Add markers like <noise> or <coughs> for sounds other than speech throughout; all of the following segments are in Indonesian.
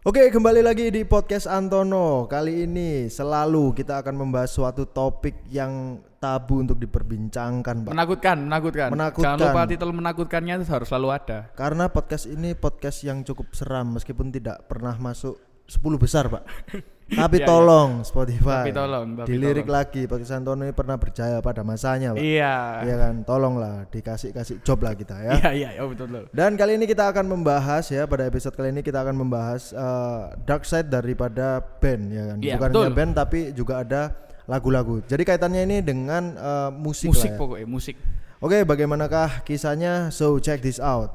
Oke, kembali lagi di podcast Antono. Kali ini selalu kita akan membahas suatu topik yang tabu untuk diperbincangkan, Pak. Menakutkan, menakutkan. Menakutkan. Jangan lupa titel menakutkannya itu harus selalu ada. Karena podcast ini podcast yang cukup seram meskipun tidak pernah masuk 10 besar, Pak. <laughs> Tapi Iya, iya. tolong Spotify. Tapi tolong, tapi Dilirik tolong. lagi podcast Antono ini pernah berjaya pada masanya, Pak. Iya. Iya kan? Tolonglah dikasih-kasih job lah kita ya. Iya, iya, oh, betul betul. Dan kali ini kita akan membahas ya pada episode kali ini kita akan membahas eh, dark side daripada band ya kan. Iya, Bukan hanya band tapi juga ada lagu-lagu. Jadi kaitannya ini dengan eh, musik, Musik lah ya. pokoknya, musik. Oke, bagaimanakah kisahnya? So check this out.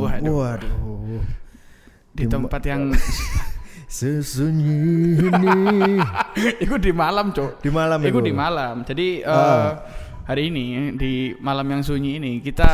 Waduh. Waduh. Di tempat yang <laughs> Sesunyi ini <laughs> itu di malam, Cok. di malam itu. di malam. Jadi eh, Ah. Hari ini di malam yang sunyi ini kita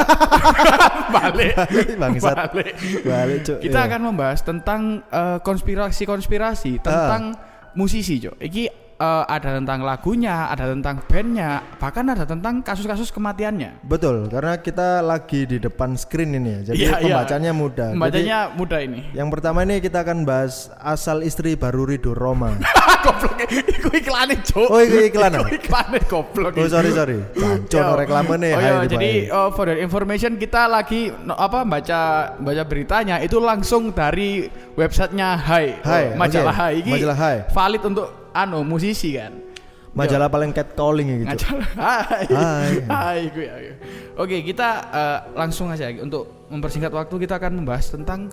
<laughs> balik Bangsat. balik. Balik, Cuk. Kita Iya. akan membahas tentang eh, konspirasi-konspirasi tentang musisi, Cok. Iki eh, ada tentang lagunya, ada tentang bandnya, bahkan ada tentang kasus-kasus kematiannya. Betul, karena kita lagi di depan screen ini ya. Jadi Iya, iya. pembacanya mudah. Jadi, Bacanya mudah ini. yang pertama ini kita akan bahas asal istri baru Ridho Roma. <laughs> goblok iku iklane cuk Oh, iku iklan, iku iklane goblok Oh sorry sorry, Cancok no reklame nih. oh iya itu, jadi oh, for your information kita lagi no, apa baca baca beritanya itu langsung dari websitenya Hai Hai, Oh, majalah oke. Hai ini Majalah Hai. valid untuk anu musisi kan majalah paling catcalling ya gitu. majalah <laughs> Hai Hai. Hai iku ya, oke kita eh, langsung aja untuk mempersingkat waktu kita akan membahas tentang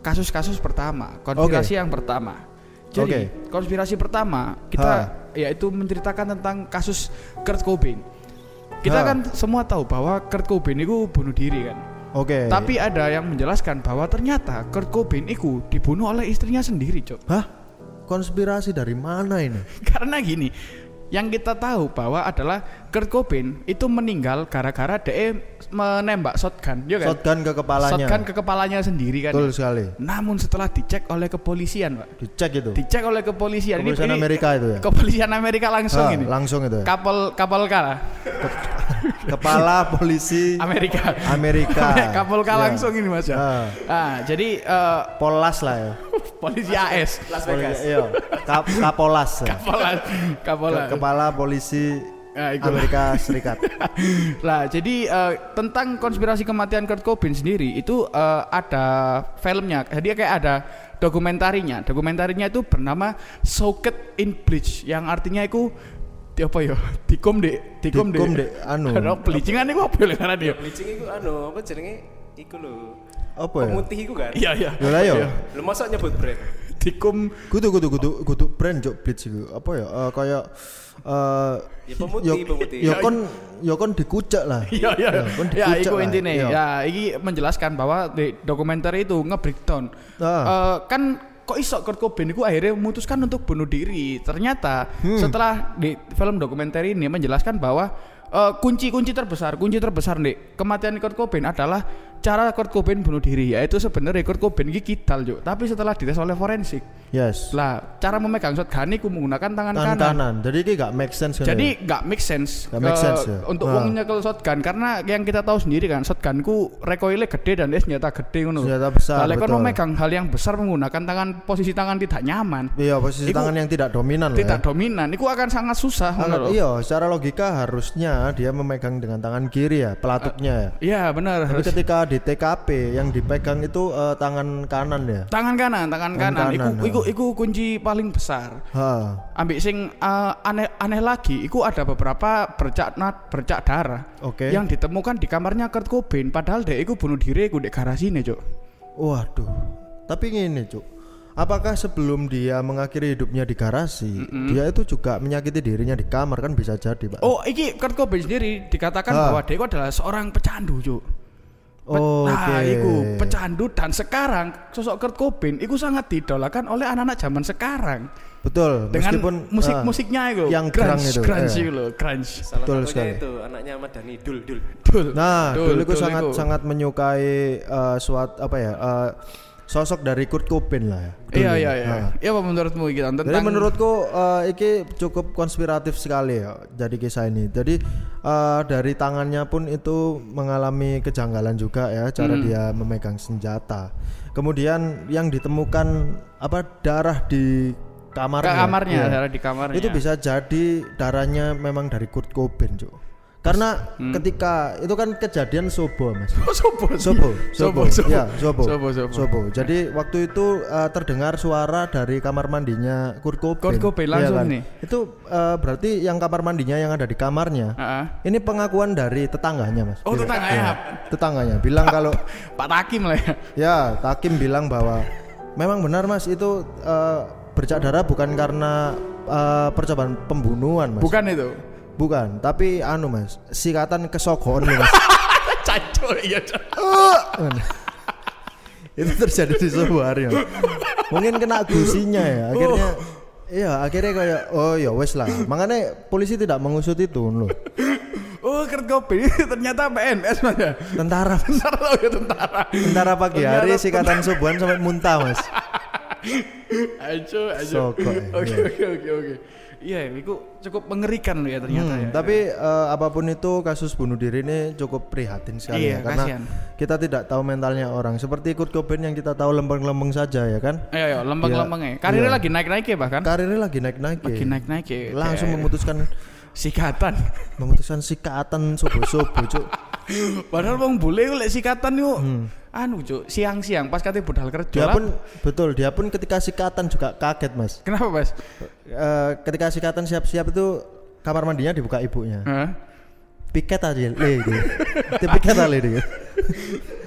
kasus-kasus pertama konspirasi yang pertama jadi konspirasi pertama kita Ha. yaitu menceritakan tentang kasus Kurt Cobain. Kita Ha. kan semua tahu bahwa Kurt Cobain itu bunuh diri kan. Oke. Tapi ada yang menjelaskan bahwa ternyata Kurt Cobain itu dibunuh oleh istrinya sendiri, Cok. Hah? Konspirasi dari mana ini? <laughs> Karena gini, yang kita tahu bahwa adalah Kurt Cobain itu meninggal gara-gara dia menembak shotgun, ya kan? Shotgun ke kepalanya. Shotgun ke kepalanya sendiri kan. Betul sekali. Namun setelah dicek oleh kepolisian, Pak. Dicek itu. Dicek oleh kepolisian. Kepolisian Amerika itu ya? Kepolisian Amerika langsung Ah, ini. langsung itu. ya? Kapal kapal kala Kepala polisi Amerika. Amerika. <laughs> kapal Ya. kala langsung ini Mas ya. Ah. Ah, jadi eh, Polas lah ya. <laughs> polisi AS. Polisi, iya. Kap- Kapolas. ya. Kapal. Ke- Kepala polisi Ah, itu. Amerika Serikat. <laughs> Lah, jadi eh, tentang konspirasi kematian Kurt Cobain sendiri itu eh, ada filmnya. Jadi kayak ada dokumentarinya. Dokumentarinya itu bernama Socket in Bleach yang artinya itu di apa ya? <laughs> Dikom dek, dikom dek. Dikom dek, anu. Ada bleachingan itu apa ya ngaran dia? Bleaching iku anu apa jenenge iku lho. Apa ya? Pemutih iku kan. Iya, iya. Ya lah, yo. Iya. Lu masa nyebut brand? Dikom Kudu kudu kudu kudu brand jok Blitz itu. Apa ya? Eh, kayak eh Ya pemutih, pemutih. yo kon yo kon dikucek lah. <laughs> Iya iya. kon Ya dikucek iku intine. Ya iki menjelaskan bahwa di dokumenter itu nge-breakdown. Ah. Eh, kan kok iso Kurt Cobain itu akhirnya memutuskan untuk bunuh diri. Ternyata Hmm. setelah di film dokumenter ini menjelaskan bahwa eh, kunci-kunci terbesar, kunci terbesar nih kematian Kurt Cobain adalah cara Kurt Cobain bunuh diri yaitu sebenarnya Kurt Cobain ini kidal Juk. tapi setelah dites oleh forensik Yes. lah cara memegang shotgun itu menggunakan tangan, Tangan kanan kanan. Jadi ini gak make sense kan. jadi ya? nggak make sense, Nggak make ke- sense ya? untuk Ah. wong nyekel shotgun karena yang kita tahu sendiri kan shotgunku recoilnya gede dan dia senjata gede ngono. Senjata besar, Lah, betul. memegang hal yang besar menggunakan tangan posisi tangan tidak nyaman, Iya, posisi Iku tangan yang tidak dominan tidak ya. dominan, itu akan sangat susah Sangat- iya, secara logika harusnya dia memegang dengan tangan kiri ya, pelatuknya ya. Iya benar Tapi harus ketika di TKP yang dipegang itu eh, tangan kanan ya. tangan kanan, tangan Tangan kanan. Iku, kanan, iku, ha. iku kunci paling besar. Ha. Ambek sing eh, aneh aneh lagi, iku ada beberapa bercak nat bercak darah Oke. yang ditemukan di kamarnya Kurt Cobain. Padahal dia iku bunuh diri iku di garasi nih cok. Waduh. Tapi gini, Cuk. Apakah sebelum dia mengakhiri hidupnya di garasi, dia itu juga menyakiti dirinya di kamar kan bisa jadi, Pak. Oh, iki Kurt Cobain sendiri dikatakan Ah. bahwa dia adalah seorang pecandu, Cuk. Pe- Nah, Oke. iku pecandu dan sekarang sosok Kurt Cobain iku sangat didolakan oleh anak-anak zaman sekarang. Betul. Dengan Meskipun musik-musiknya itu yang grunge, itu, grunge iya. itu loh, grunge. Salah Betul sekali. itu anaknya Ahmad Dhani Dul Dul. Dul. Nah, Dul, dulu aku dul sangat iku. sangat menyukai eh, suat apa ya? eh, sosok dari Kurt Cobain lah ya. Iya iya iya. Nah. Iya apa menurutmu gitu tentang Jadi menurutku eh, iki cukup konspiratif sekali ya jadi kisah ini. Jadi eh, dari tangannya pun itu mengalami kejanggalan juga ya cara Hmm. dia memegang senjata. Kemudian yang ditemukan apa darah di ke kamarnya. kamarnya, Iya. darah di kamarnya. Itu bisa jadi darahnya memang dari Kurt Cobain, Cuk. Karena Hmm. ketika itu kan kejadian Sobo, Mas. Oh, sobo. <laughs> Sobo, Sobo, Sobo, ya Sobo, Sobo, sobo. Sobo. Jadi waktu itu eh, terdengar suara dari kamar mandinya Kurt Cobain. Kurt Cobain langsung kan? nih. Itu eh, berarti yang kamar mandinya yang ada di kamarnya. Heeh. Ini pengakuan dari tetangganya, Mas. Oh, Iya. tetangganya. Iya, Tetangganya bilang kalau <laughs> Pak Takim lah ya. ya Takim bilang bahwa memang benar Mas itu eh, bercak darah bukan karena eh, percobaan pembunuhan, Mas. Bukan itu. Bukan, tapi anu Mas, sikatan kesogoan nih, Mas. <laughs> Caco iya. Cok. itu terjadi di sebuah hari mungkin kena gusinya ya akhirnya iya akhirnya kayak oh ya wes lah makanya polisi tidak mengusut itu loh Oh, Kurt Cobain <laughs> ternyata PNS mas ya. tentara. Tentara oh ya tentara. tentara pagi hari Ternyata sikatan subuhan sampai muntah mas <laughs> Ajo, ajo. Sokok, ya, Oke, iya. oke, oke, oke. Iya, itu cukup mengerikan loh ya ternyata Hmm, ya. tapi eh, apa pun itu kasus bunuh diri ini cukup prihatin sekali Iya, ya karena kasihan. kita tidak tahu mentalnya orang seperti Kurt Cobain yang kita tahu lembeng-lembeng saja ya kan Ayo, ayo, lembeng-lembengnya. Karirnya Iya. lagi naik-naik ya bahkan. karirnya lagi naik-naik Lagi naik-naik ya. langsung Kayak memutuskan sikatan. memutuskan sikatan sobo-sobo cuk <laughs> Padahal wong bule lek sikatan yuk. Anu, Cuk, siang-siang pas kate budal kerja. Hmm. dia pun betul dia pun ketika sikatan juga kaget mas Kenapa, Mas? Eh, ketika sikatan siap-siap itu kamar mandinya dibuka ibunya Hah? piket aja le gitu piket aja <laughs>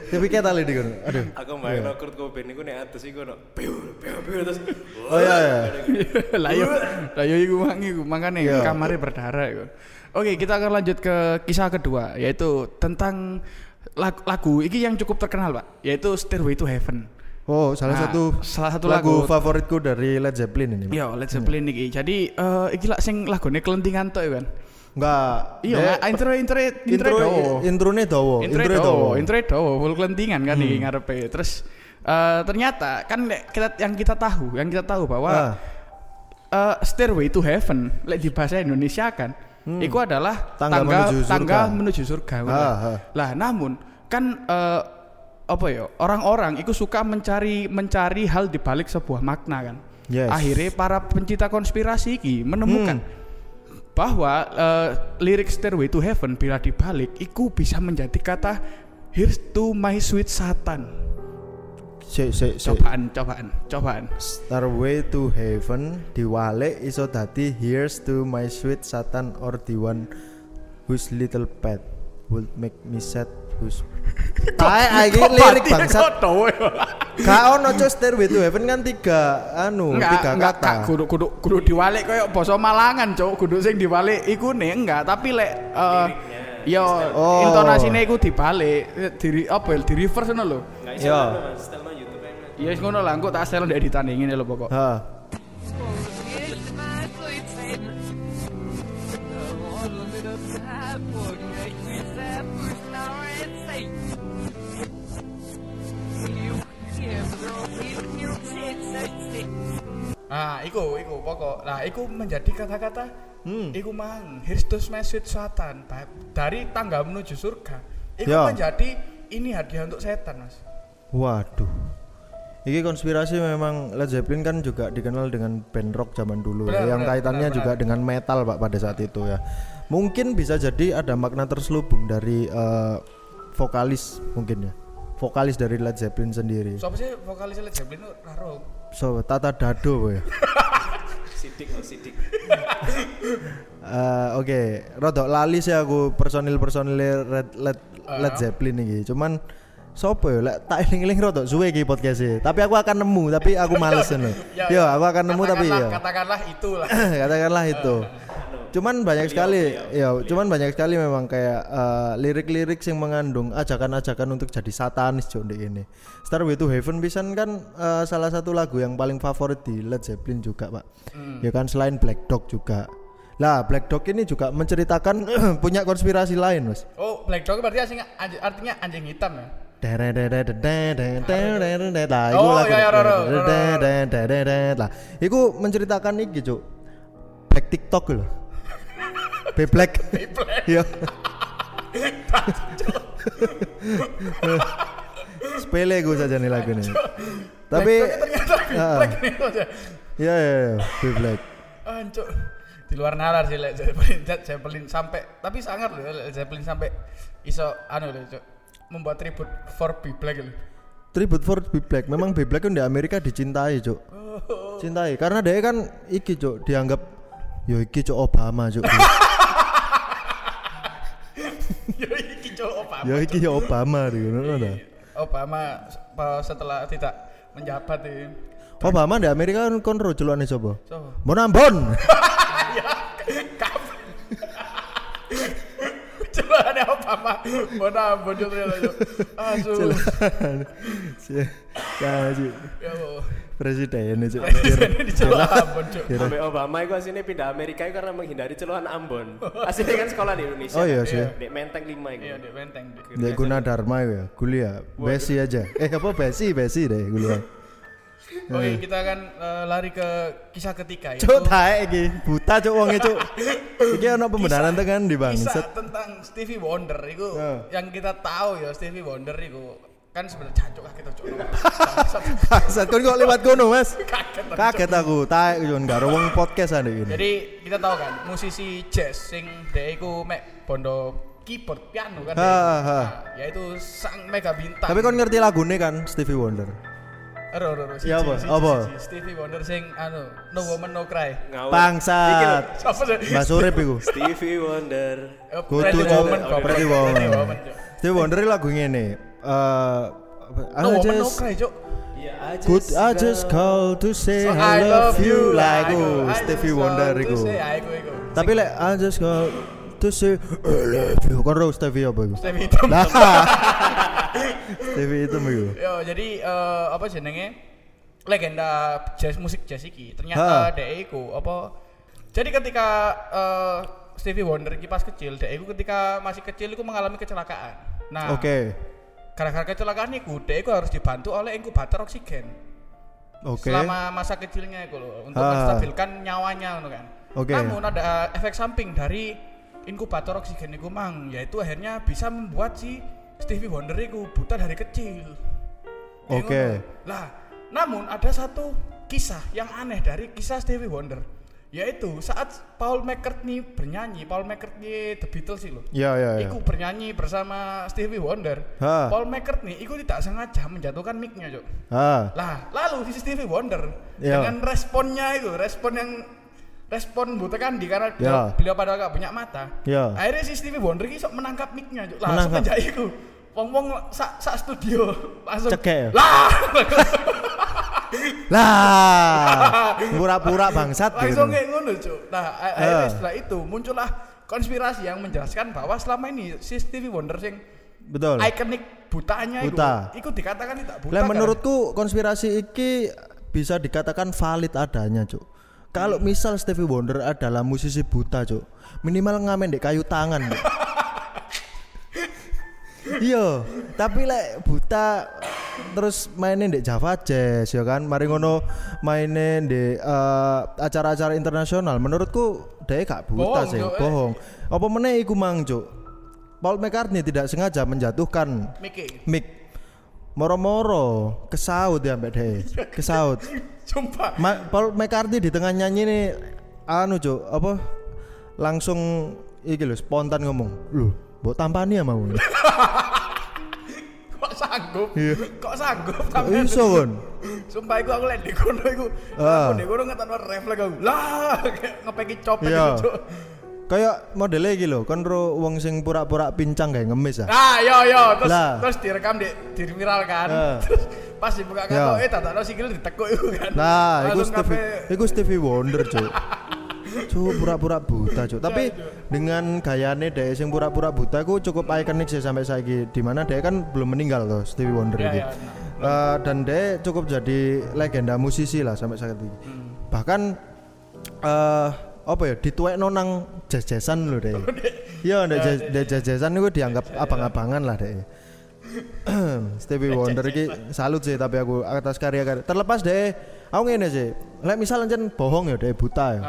dia Dia piket aja dia aduh Aku bayang no Kurt Cobain iku nek atus iku no. Piu piu piu terus. oh iya iya <laughs> <laughs> lah yo lah yo iku mang iku makane Iya. kamarnya berdarah iku. Oke, kita akan lanjut ke kisah kedua yaitu tentang lagu, lagu iki yang cukup terkenal, Pak, yaitu Stairway to Heaven. oh salah Nah, satu salah satu lagu, lagu- favoritku dari Led Zeppelin ini Yo, Led Zeppelin iki. Jadi eh iki lak sing lagune kelentingan tok ya kan. Enggak Iya, nggak, intro intro intro intro dawa. intronya dawa Intro intronya dawa, dawa intro dawa, full kelentingan kan Hmm. iki ngarepe. Terus eh ternyata kan lek kita yang kita tahu, yang kita tahu bahwa Ah, eh, Stairway to Heaven lek di bahasa Indonesia kan itu adalah Tangga tangga menuju surga. tangga menuju surga. Ah, bener. ah. Lah namun kan eh, apa ya orang-orang itu suka mencari mencari hal di balik sebuah makna kan. Yes. Akhirnya para pencipta konspirasi ini menemukan Hmm. Bahwa eh, lirik Stairway to Heaven bila dibalik itu bisa menjadi kata Here's to my sweet Satan. si si si Cobaan, cobaan, cobaan. Starway to Heaven diwalik iso dadi Here's to my sweet Satan or the one whose little pet would make me sad whose Tae iki lirik bangsat Gak ono cuk Stairway to Heaven kan tiga anu Enggak, tiga enggak kata kak, kudu kudu kudu diwalik koyo basa Malangan, Cuk. Kudu sing diwalik iku nih enggak, tapi lek eh yo Oh. intonasine iku dibalik, eh, di apa ya, di reverse ngono lho. Enggak Yo. kan. Ya wis ngono lah, engko tak sel ndek editane ngene lho pokok. Ha Ah, iku iku pokok. Nah, iku menjadi kata-kata Hmm. iku mang sweet Satan Ba- dari tangga menuju surga. Iku Ya. menjadi ini hadiah untuk setan, Mas. Waduh Iki konspirasi memang Led Zeppelin kan juga dikenal dengan band rock zaman dulu Benar, ya, yang benar, kaitannya benar, juga dengan metal pak pada saat itu ya. Mungkin bisa jadi ada makna terselubung dari eh, vokalis mungkin ya, vokalis dari Led Zeppelin sendiri. Siapa sih vokalis Led Zeppelin itu karo So Tata Dado ya. <laughs> Sidik no sidik. <laughs> Eh, Oke, rodok lali sih aku personil personil Led Led, Led Ah. Zeppelin ini. Cuman sopo ya, lek tak eling-eling rodok suwe iki podcast Tapi aku akan nemu, tapi aku males <laughs> ngono. Ya, Yo, ya. aku akan nemu tapi Katakanlah- ya. Katakanlah itulah. Katakanlah itu. Anu, Cuman banyak sekali ya, cuman banyak sekali memang kayak eh, lirik-lirik yang mengandung ajakan-ajakan untuk jadi satanis di ini. Starway to Heaven pisan kan eh, salah satu lagu yang paling favorit di Led Zeppelin juga, Pak. Ya kan selain Black Dog juga. Lah, Black Dog ini juga menceritakan punya konspirasi lain, Mas. Oh, Black Dog berarti artinya anjing, artinya anjing hitam ya. Lah, iku Oh, lagu. iya, iya, Lah, iku menceritakan iki, Cuk. Black TikTok lho. Be Black. Iya. Sepele gue saja nih lagu ini. Tapi. Black ya ya ya, Be Black. Ancuk. Di luar nalar sih Led Zeppelin, Led Zeppelin sampai tapi sangat loh Led Zeppelin sampai iso anu loh Cuk. Membuat tribute for Be Black loh. Tribute for Be Black. Memang Be Black kan di Amerika dicintai, Cuk. Cintai karena dia kan iki, Cuk, dianggap yo iki Cuk Obama, Cuk. <laughs> Yo iki Cuk Obama. ya iki ya Obama ngono ta. Obama setelah tidak menjabat ini. Obama di Amerika kan kon ro celukane sapa? So, Mon Ambon. ada Obama. Mana bodoh ternyata Cuk. Asu. Ya Ya. Presiden itu. Presiden ini diceluk Ambon Cuk. Obama itu aslinya pindah Amerika itu karena menghindari celuhan Ambon. Aslinya kan sekolah di Indonesia. Oh iya sih. Di Menteng 5 itu. Iya, di benteng. Di. Dia guna Dharma ya, kuliah. Besi aja. Eh apa besi, besi deh kuliah. <laughs> Oke, kita akan eh, lari ke kisah ketiga yaitu Cuk taek iki, buta cuk wonge cuk. <laughs> Iki ana pembenaran tekan di kisah bangset. tentang Stevie Wonder itu Ya. yang kita tahu ya Stevie Wonder itu kan sebenarnya jancuk kaget cuk. <laughs> Bangsat kon kok lewat kono, Mas. <laughs> Kaget. aku, Cuk. Kaget aku, taek yo gak wong podcast ade ini. Jadi kita tahu kan musisi jazz sing dia iku mek bondo keyboard piano kan. Ha, ha. Nah, yaitu sang mega bintang. Tapi kon ngerti lagune kan Stevie Wonder. Ero, ero, Iya, siji, apa? siji, Apa? siji. Stevie Wonder sing anu No Woman No Cry. Bangsat. Mbak Surip iku. Stevie Wonder. Eh, Kudu, Pretty. Woman. Pretty Woman. Stevie Wonder lagu ngene. Eh No I No just Cry, Cuk. Iya, I Good, I just call to say So, I love you Lah, like iku. Stevie just Wonder iku. iku. Tapi lek I just call to say I love you. Kon ro Stevie apa iku? Stevie. Lah. Stevie itu <laughs> iku. Yo, jadi eh, apa jenenge? Legenda jazz musik jazz iki. Ternyata dhek iku apa Jadi ketika eh, Stevie Wonder iki pas kecil, dhek iku ketika masih kecil iku mengalami kecelakaan. Nah, Oke. Gara-gara kecelakaan iku dhek iku harus dibantu oleh inkubator oksigen. Oke. Selama masa kecilnya itu loh untuk Ha. menstabilkan nyawanya kan. Oke. Namun ada efek samping dari inkubator oksigen itu mang, yaitu akhirnya bisa membuat si Stevie Wonder itu buta dari kecil. Oke. ngono. Lah, namun ada satu kisah yang aneh dari kisah Stevie Wonder, yaitu saat Paul McCartney bernyanyi, Paul McCartney The Beatles sih loh. Ya ya ya. Iku bernyanyi bersama Stevie Wonder. Ha. Paul McCartney iku tidak sengaja menjatuhkan mic-nya. Ah. Lah, lalu si Stevie Wonder Iya. dengan responnya itu, respon yang respon butekan di karena Iya. beliau, pada gak punya mata. Iya. Akhirnya si Stevie Wonder ini sok menangkap mic-nya. Cuk. Lah, semenjak itu wong-wong sak sak studio langsung Cekek. lah Lah. <laughs> Pura-pura bangsat langsung gitu. kayak ngono cuk nah akhirnya Ah. setelah itu muncullah konspirasi yang menjelaskan bahwa selama ini si Stevie Wonder sing Betul. ikonik butanya itu Buta. itu dikatakan tidak buta Lah kan? menurutku konspirasi iki bisa dikatakan valid adanya, Cuk. Kalau misal Stevie Wonder adalah musisi buta, Cuk. Minimal ngamen dek kayu tangan. <laughs> Iya, tapi lek buta terus mainin di Java Jazz ya kan, mari ngono mainin di eh, acara-acara internasional. Menurutku dia gak buta Bohong, sih, eh. bohong. Apa meneh iku mang, Cuk? Paul McCartney tidak sengaja menjatuhkan Miki mic moro-moro kesaut ya mbak deh kesaut sumpah Ma- Paul McCartney di tengah nyanyi nih anu cuk apa langsung iki lho spontan ngomong lho mbok tampani ya mau <laughs> kok sanggup Iya. kok sanggup sampean? iso kon sumpah iku aku lek di kono iku Ah. aku di kono ngetan refleks aku lah ngepeki copet Iya. gitu Cuk. kayak modelnya iki lho kon ro wong sing pura-pura pincang kayak ngemis ah ah yo yo terus Lah. terus direkam di diviral kan Ah. <laughs> terus pas dibuka Ya. kan eh tak tahu sikil ditekuk itu kan Nah, Langsung Stevie, iku Stevie Wonder, Cuk. <laughs> Cuk pura-pura buta cuk. Tapi dengan gayane dhek sing pura-pura buta ku cukup ikonik sih sampai saiki. Di mana dhek kan belum meninggal loh Stevie Wonder Ya, iki. ya, Eh, dan dhek cukup jadi legenda musisi lah sampai saat ini. Bahkan eh apa ya dituekno nang jazz-jazzan lho dhek. Iya, ndek jazz- ndek jazz-jazzan iku dianggap abang-abangan lah dhek. <coughs> Stevie Wonder iki salut sih tapi aku atas karya-karya. Terlepas deh, aku ngene sih. Lek misal ancen bohong ya deh buta ya.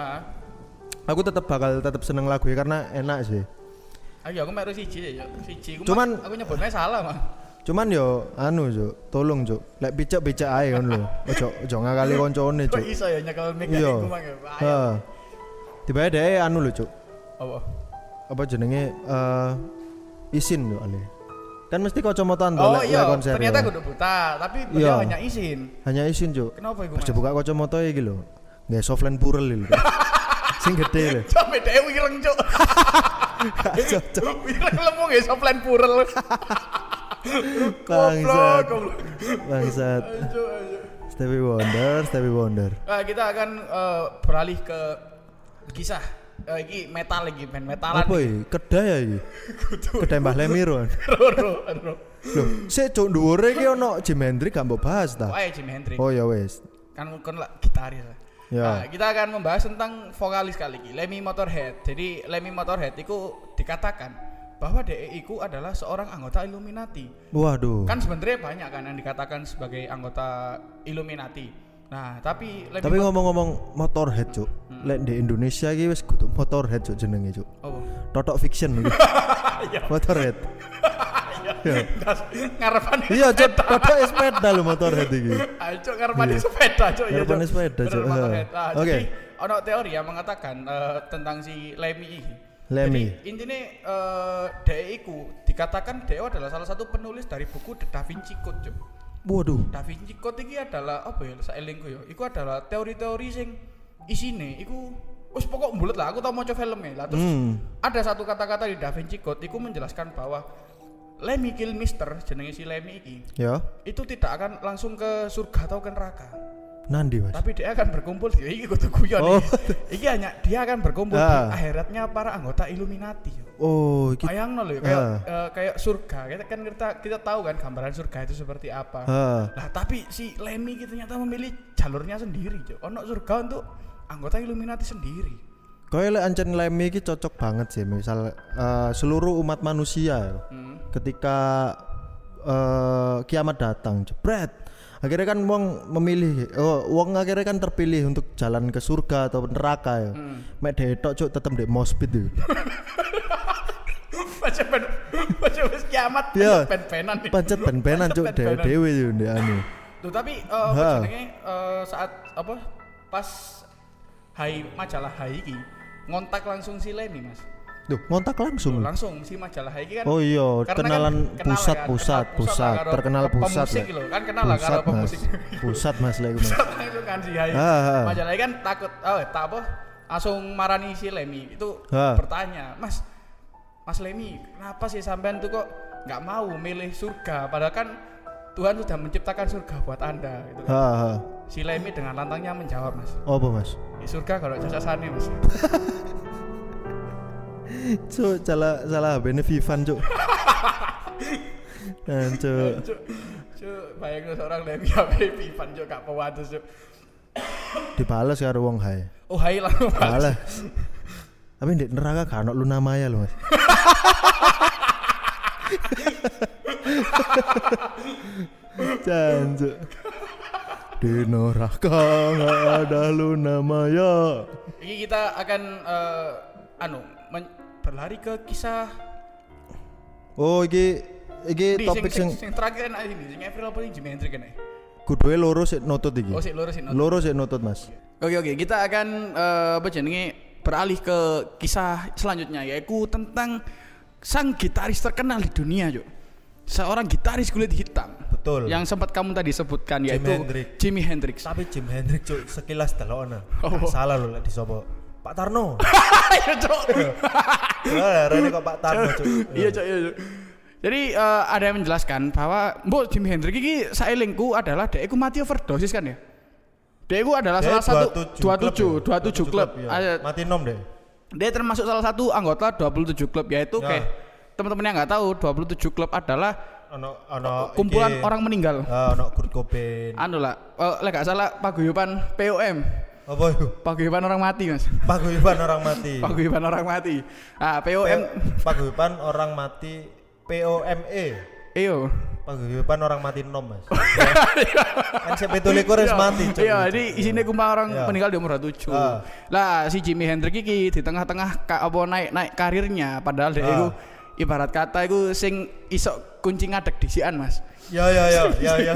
Aku tetap bakal tetap seneng lagu karena enak sih. Ayo aku meru siji ya, siji. Aku Cuman- aku nyebutnya salah mah. Cuman yo anu Cuk, tolong Cuk. Lek picek-picek ae ngono lho. Ojo ojo ngakali <laughs> koncone Cuk. iso ya nyekel mic Iya. iku mah. ya? Ayo. Heeh. Tiba deh anu lho Cuk. Apa? Apa jenenge eh isin yo ale. Kan mesti kacamataan tuh Oh iya, konser. ternyata ya. aku udah buta, tapi beliau Iya. hanya izin. Hanya isin Cuk. Kenapa iku? Mas? dibuka kacamata iki lho. Nggak softline purel lho. <laughs> Sing gede lho. Sampai dhewe wireng, Cuk. <laughs> Cocok. Wireng lemu nggih soplen purel. Bangsat. Bangsat. Stevie Wonder, Stevie Wonder. Nah, kita akan eh, beralih ke kisah eh, iki metal lagi band metalan. Apa iki? Kedai ya iki? Kedai Mbah Lemiro. Roro, sik cuk dhuwure iki ono Jim Hendrix gak mbok bahas ta? Wah, Jimi Hendrix. Oh ya wes. Kan kan lah gitaris. Ya. Nah, kita akan membahas tentang vokalis kali ini, Lemmy Motorhead. Jadi Lemmy Motorhead itu dikatakan bahwa DE itu adalah seorang anggota Illuminati. Waduh. Kan sebenarnya banyak kan yang dikatakan sebagai anggota Illuminati. Nah, tapi Lemmy Tapi Mo- ngomong-ngomong Motorhead cuk. Lek di Indonesia iki wis kudu Motorhead cuk jenenge cuk. Oh. Totok fiction. <laughs> Iya. Motorhead. <laughs> Iya. <laughs> Ngarepan Iya cuk, totok sepeda lho Motorhead iki. Ayo <laughs> cuk ngarepan sepeda cuk ya. Ngarepan sepeda. Motorhead. Nah, Oke. Ono teori yang mengatakan eh, tentang si Lemmy ini. Lemmy. Jadi intinya iku dikatakan DE adalah salah satu penulis dari buku The Da Vinci Code cuk. Waduh. Da Vinci Code iki adalah apa ya saelingku ya. Iku adalah teori-teori sing isine iku wis pokok bulet lah aku tau maca filmnya lah terus Hmm. ada satu kata-kata di Da Vinci Code iku menjelaskan bahwa Lemmy Kill Mister jenenge si Lemmy iki Ya. itu tidak akan langsung ke surga atau ke neraka Nandi Mas. tapi dia akan berkumpul di iki kudu guyon Oh. iki. hanya dia akan berkumpul di Ah. akhiratnya para anggota Illuminati Oh, iki bayang ya, kayak Ah. eh, kayak surga kita kan kita kita tahu kan gambaran surga itu seperti apa ha. Nah tapi si Lemmy ternyata memilih jalurnya sendiri Cok. Ono surga untuk anggota Illuminati sendiri Kau lek ancen Lemmy iki cocok banget sih misal eh, seluruh umat manusia ya. hmm. ketika eh, kiamat datang jebret akhirnya kan wong memilih oh wong akhirnya kan terpilih untuk jalan ke surga atau neraka ya Hmm. mek detok cuk tetep di mospit itu <laughs> Baca ben Baca wis kiamat Iya. Ben-benan pancet ben-benan cuk Pancet ben-benan. dewe itu di anu Tuh tapi Ha. jenenge eh, saat apa pas Hai majalah Hai iki ngontak langsung si Lemmy Mas. Duh, ngontak langsung Tuh, langsung si majalah iki kan oh iya karena kenalan kan pusat kan, pusat pusat lah karo terkenal pusat pemusik lah lho, kan kenal lah pusat mas pemusik. <laughs> pusat mas lagi mas itu kan si Hai. Ah, ah. Majalah kan takut oh tak apa langsung marani si Lemmy itu Ah. bertanya, "Mas, Mas Lemmy, kenapa sih sampean tuh kok nggak mau milih surga padahal kan Tuhan sudah menciptakan surga buat Anda gitu kan. ha ha Si Lemmy dengan lantangnya menjawab, Mas. apa mas Di surga kalau jasasane, Mas. <laughs> cuk salah salah bene Vivan cuk <laughs> Dan cuk Cuk, bayangin seorang Lemmy HP Ivan cuk gak pewatus cuk. dibales karo wong hai Oh, hai Mas. Alah. Tapi di neraka gak ono Luna Maya loh, Mas. <laughs> Janjuk. Di neraka gak ada Luna Maya. Ini kita akan eh, anu men- berlari ke kisah Oh, iki iki di topik sing, sing sing, sing terakhir enak ini, sing April apa ini Jimi Hendrix kan? kuduwe loro sik nutut iki. Oh, sik lurus sik. Loro sik nutut, Mas. Oke oke, kita akan eh, apa jenenge beralih ke kisah selanjutnya yaitu tentang sang gitaris terkenal di dunia, Cuk. Seorang gitaris kulit hitam. Betul. Yang sempat kamu tadi sebutkan Jimi yaitu Hendrix. Jimi Hendrix. Tapi Jim Hendrix cuk sekilas delokna. Oh. Salah lho lek disopo. Pak Tarno. Ayo, <laughs> Cuk. <laughs> Rene kok Pak Tarno cuk. <laughs> Iya, Cuk, iya, Cuk. Jadi eh, ada yang menjelaskan bahwa Mbok Jimi Hendrix ini saelingku adalah dia iku mati overdosis kan ya? Dia itu adalah Dia salah satu 27 27 27 klub. ya. Mati nom deh. Dia termasuk salah satu anggota 27 klub yaitu Ya. kayak teman-teman yang nggak tahu 27 klub adalah Ono ono kumpulan iki, orang meninggal. ah, ono Kurt Cobain. Anu lah, oh, lek gak salah paguyuban POM, Apa itu? paguyuban orang mati mas, Paguyuban orang mati. <laughs> paguyuban orang mati. Ah POM, Paguyuban orang mati POME. iyo. Paguyuban orang mati nom mas. <laughs> kan sampai tuh likur wis mati. Iya, ini isinya kumpulan orang Iya. meninggal di umur 27. Ah. Lah si Jimi Hendrix iki di tengah-tengah apa naik naik karirnya padahal dia Ah. itu ibarat kata itu sing isok kunci ngadeg disian mas. Ya ya ya ya ya.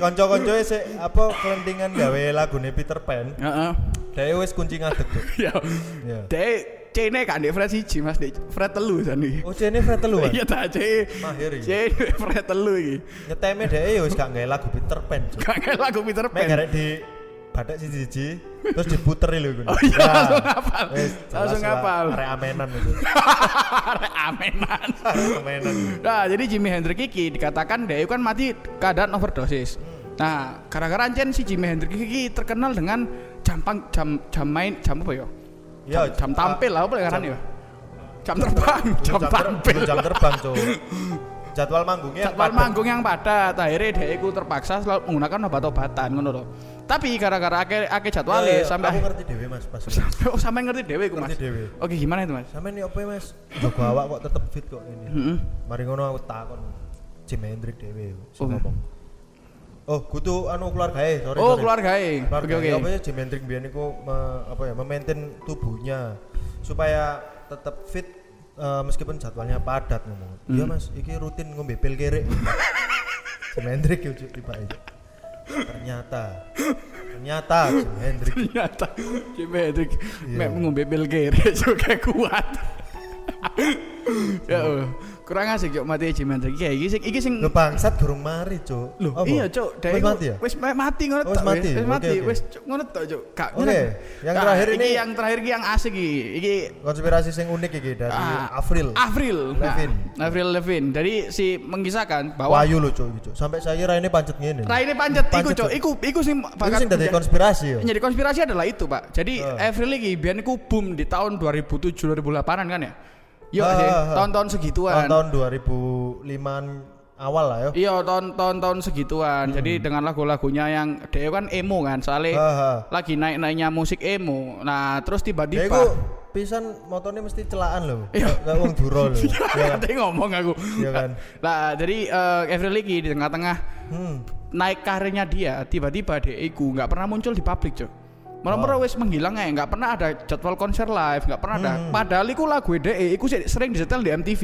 Konco-konco sih apa kelentingan gawe lagune Peter Pan. Heeh. Dia wis kunci ngadeg tuh. Ya. Ya. Dia cene kan di Fred siji mas, di Fred telu sani. Oh, ini Fred telu? Iya tak cene. Mahir iki. Cene Fred telu iki. Ngeteme dia ya wis gak gawe lagu Peter Pan. Gak kayak lagu Peter Pan. di badak siji-siji terus diputer lho iku. Oh iya, langsung hafal. Langsung hafal. Arek amenan itu. <laughs> Arek amenan. <laughs> Amenan. Nah, jadi Jimi Hendrix iki dikatakan dia kan mati keadaan overdosis. Nah, gara-gara ancen si Jimi Hendrix iki terkenal dengan jam pang, jam jam main jam apa ya? Ya, Jam, jam tampil lah apa kan ya? Jam terbang, jam ter- tampil. jam terbang, Cuk. Jadwal manggungnya Jadwal manggung yang padat, akhirnya dia terpaksa selalu menggunakan obat-obatan ngono loh. Tapi gara-gara akeh Ya, jadwale ya, sampai aku ngerti dhewe Mas pas. sampai oh sampai ngerti dewe iku Mas. Ngerti dhewe. Oke, gimana itu Mas? Sampe nih apa ya, Mas? Jago awak kok tetep fit kok ini. Heeh. Mari ngono aku takon Jim Hendrik dhewe sing Oh. ngomong. Oh, kudu anu keluargae, sorry. Oh, keluargae. Oke, oke. Apa ya Jim Hendrik biyen iku apa ya, memaintain tubuhnya supaya tetap fit eh, meskipun jadwalnya padat ngomong. Iya Hmm. Mas, iki rutin ngombe pil kere. <laughs> Jim Hendrik yo Cuk, tiba Ternyata ternyata Jim Hendrik Ternyata Jimi Hendrix Iya. mek ngombe pil kere juga kuat. <laughs> ya. Kurang asik cok mati Jimi Hendrix. Ya iki sing iki sing Lho bangsat durung mari. Loh, Apa? iya cok, Wis mati ya? Wis ma- mati ngono Oh, wis tok. mati? Wis mati, wis ngono tok cok. Kak. Oke, yang terakhir iki ini- yang terakhir iki yang asik iki. Iki Konspirasi sing unik iki dari ah, April. Avril. Lavigne. Nah, Avril Lavigne. Jadi si mengisahkan bahwa Wahyu lho, Cuk, iki, Cuk. Sampai saya kira ini pancet ngene. Raine pancet iku cok, iku iku sing Iku sing dadi konspirasi ya. Jadi konspirasi adalah itu, Pak. Jadi Ah. Avril iki biyen iku boom di tahun 2007 2008-an kan ya? Yo Ah, sih, ah, ah. tahun-tahun segituan. Tahun-tahun 2005-an awal lah ya. Iya, tahun-tahun segituan. Jadi dengan lagu-lagunya yang dia kan emo kan, soalnya Hmm. Ha, ha. lagi naik-naiknya musik emo. Nah, terus tiba-tiba iku pisan motornya mesti celaan loh. Iya. Kayak wong duro loh. <laughs> Iya kan? Katanya ngomong aku. Iya kan? Nah, jadi eh, Avril iki di tengah-tengah Hmm. naik karirnya dia, tiba-tiba dia iku nggak pernah muncul di publik, Cok. Malah wis menghilang ya, nggak pernah ada jadwal konser live, nggak pernah ada. Hmm. Padahal iku lagu DE, iku sering disetel di MTV.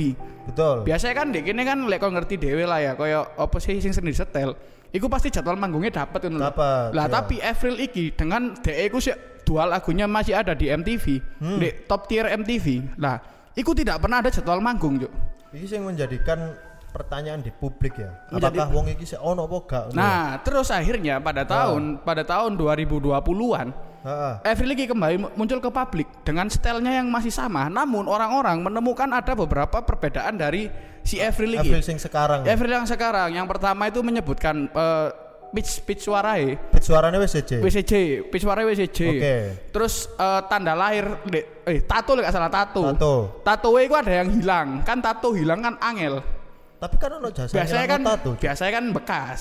Betul. Biasanya kan dek ini kan lek kau ngerti dewe lah ya, kaya apa sih sing sering disetel. Iku pasti jadwal manggungnya dapat kan. Dapat, Lah iya. tapi Avril iki dengan DE iku sih dua lagunya masih ada di MTV, Hmm. di top tier MTV. Lah, iku tidak pernah ada jadwal manggung, Cuk. Iki sing menjadikan pertanyaan di publik ya. Menjadi- Apakah wong iki sik ono apa gak? Nah, terus akhirnya pada tahun pada tahun 2020-an Heeh. Avril lagi kembali mu- muncul ke publik dengan stylenya yang masih sama, namun orang-orang menemukan ada beberapa perbedaan dari si April lagi. sing sekarang. Avril yang sekarang, yang pertama itu menyebutkan eh, pitch pitch suarae, Pitch suaranya WCJ. WCJ, pitch suarae WCJ. Oke. Terus eh, tanda lahir, eh tato lek gak salah tato. Tato. Tato itu ada yang hilang, kan tato hilang kan angel. Tapi kan ono jasa Biasanya kan. Cuk. biasanya kan bekas.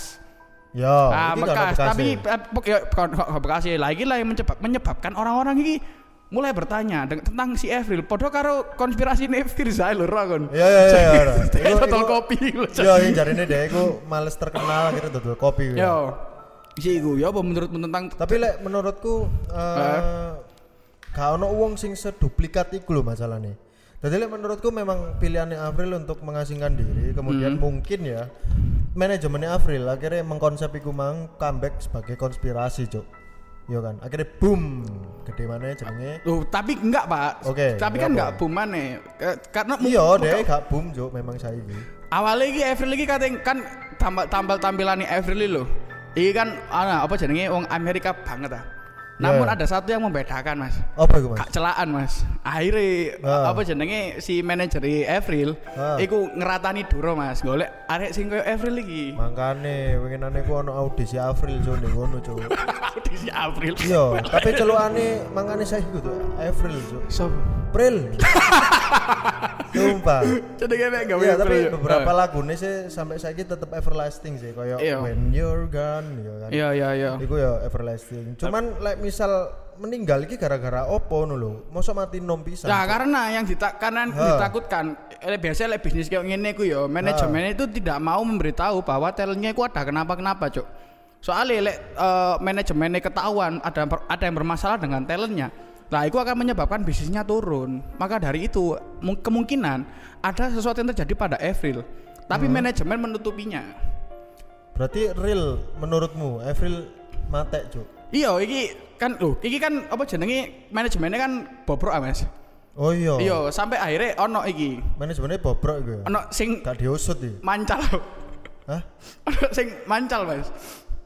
Ya, Ah, ono bekas, tapi eh, ya, bukan kok kok bekas ya. Lagi lah yang menyebab, menyebabkan orang-orang ini mulai bertanya tentang si Avril. Podo karo konspirasi ini Firza lho kon. Iya iya iya. iya. Total kopi. Iya, yang jarine dia iku males terkenal akhirnya dodol kopi. Yo. Isi iku ya apa menurutmu tentang Tapi lek menurutku eh gak ono wong sing seduplikat iku lho masalahnya. Jadi menurutku memang pilihannya April untuk mengasingkan diri, kemudian mungkin ya manajemennya April akhirnya mengkonsep iku mang comeback sebagai konspirasi, Cuk. Iya kan? Akhirnya boom, gede mana jenenge. Loh, tapi enggak, Pak. Oke, Tapi iya kan enggak boom. Ke- Karena Iya, mu- dia gak boom, Cuk, memang saiki. awalnya iki Avril iki katanya kan tambal tambal tampilan Avril lho. Iki kan ana apa jenenge wong Amerika banget ah. Namun Ya. ada satu yang membedakan, Mas. Apa iku, Mas? Kak celaan, Mas. Akhirnya Ah. apa jenenge si manajer Avril Ah. iku ngeratani Duro, Mas. Golek arek sing koyo Avril iki. Makane winginane ku ono audisi April Cuk ning ngono Cuk. <laughs> Audisi Avril. Iya, tapi celukane mangane saya gitu April Cuk. Sopo? April. <laughs> Sumpah. Jenenge mek gawe Iya, tapi Avril. beberapa Ah. lagune sih sampai saiki tetep everlasting sih kayak Iya. When You're Gone ya kan. Iya, iya, iya. Iku ya everlasting. Cuman like misal meninggal iki gara-gara opo ngono lho. Mosok mati nom pisan. Nah, karena yang dita karena yang Ha. ditakutkan eh, biasanya lek bisnis kayak ngene ku ya, manajemen itu tidak mau memberitahu bahwa talentnya itu ada kenapa-kenapa, Cuk. Soalnya lek eh, manajemennya ketahuan ada ada yang bermasalah dengan talentnya. Nah, itu akan menyebabkan bisnisnya turun. Maka dari itu mu- kemungkinan ada sesuatu yang terjadi pada Avril. Tapi manajemen menutupinya. Berarti real menurutmu April mate Cuk. Iya, iki kan loh, iki kan apa jenenge manajemennya kan bobrok ah, Mas. Oh iya. Iya, sampai akhirnya ono iki. Manajemennya bobrok iku ya. Ono sing Gak diusut iki. mancal. Hah? <laughs> Ono sing mancal, Mas.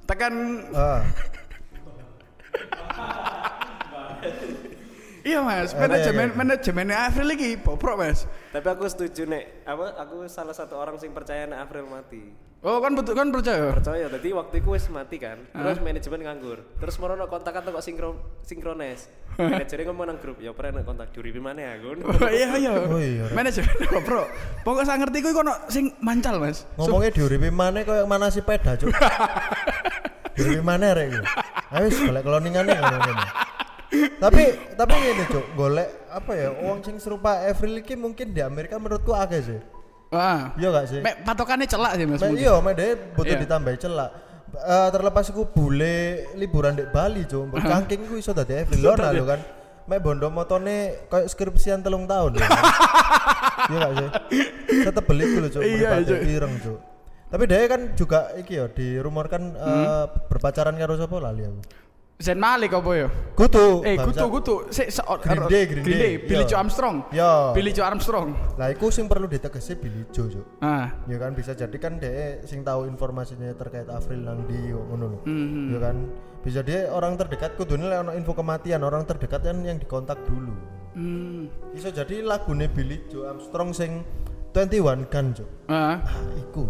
Tekan Ah. <laughs> iya, Mas. Manajemen iya, iya. manajemen Avril iki bobrok, Mas. Tapi aku setuju nek apa aku salah satu orang sing percaya nek April mati. Oh, kan betul kan percaya. Percaya tadi waktu itu wis mati kan. Terus manajemen nganggur. Terus merono kontakan kok sinkron sinkronis. Manajernya ngomong nang grup, ya pernah kontak juri mana ya, Gun. <laughs> Oh, iya iya. Oh, iya. Manajemen <laughs> bobrok. Pokok saya ngerti kuwi kono sing mancal, Mas. Ngomongnya diuripi mana kayak mana si peda Cuk. <laughs> diuripi mana iku. Ayo ngono ngene. Tapi tapi ngene Cuk, golek apa ya uang sing serupa April iki mungkin di Amerika menurutku akeh sih. Wah. Iya gak sih? Mek patokannya celak sih, Mas. Mek iya, mek dhewe butuh Iya. ditambahi celak. Eh, terlepas iku bule liburan di Bali, Cuk. Mbok cangking iku iso dadi April Lona lho kan. Mek bondo motone kayak skripsian telung tahun. <laughs> Iya gak sih? Tetep beli lho, Cuk. Iya, Cuk. ireng, Cuk. Tapi dia kan juga iki ya dirumorkan eh, berpacaran karo sapa lali aku. Zayn Malik apa ya? Kutu. Eh, gutu gutu. Sik se Green Day, Green Day. Billy Iya. Joe Armstrong. Ya. Billy Joe Armstrong. Lah iku sing perlu ditegesi Billy Joe, Cuk. Ah. Ya kan bisa jadi kan dia sing tahu informasinya terkait di kok ngono lho. Mhm. Ya kan bisa dia orang terdekat kudune lek ono info kematian orang terdekat kan yang dikontak dulu. Hmm. Bisa jadi lagune Billy Joe Armstrong sing 21 Gun, Cuk. Ah. Ah, iku.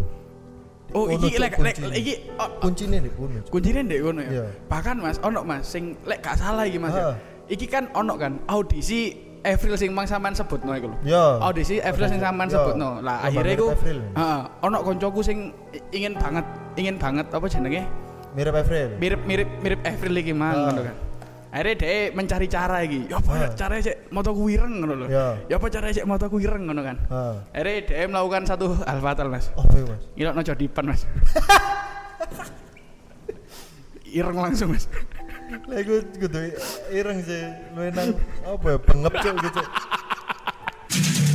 Oh, iki lek lek kuncine. iki oh, kuncine di kono, Cuk. kuncinya ndek ngono ya. Iya. Bahkan Mas, ono Mas sing lek gak salah iki Mas. Ya. Iki kan ono kan audisi Avril sing mang sampean sebutno iku lho. Ya. Audisi Avril sing sampean Ya. sebutno. Lah akhirnya iku heeh, ono koncoku sing ingin banget ingin banget apa jenenge? Mirip April. Mirip mirip mirip Avril iki mang ngono kan. Akhirnya dia mencari cara iki. Ya apa Ah. caranya cek motoku ireng ngono lho. Ya. Ya apa caranya cek motoku ireng ngono kan. Heeh. Akhirnya dia melakukan satu hal fatal Mas. Oh, iya, Mas. Ngilokno jodipan mas <laughs> Ireng langsung mas Lah iku kudu ireng sih. Lu nang apa ya bengep cuk gitu. <laughs>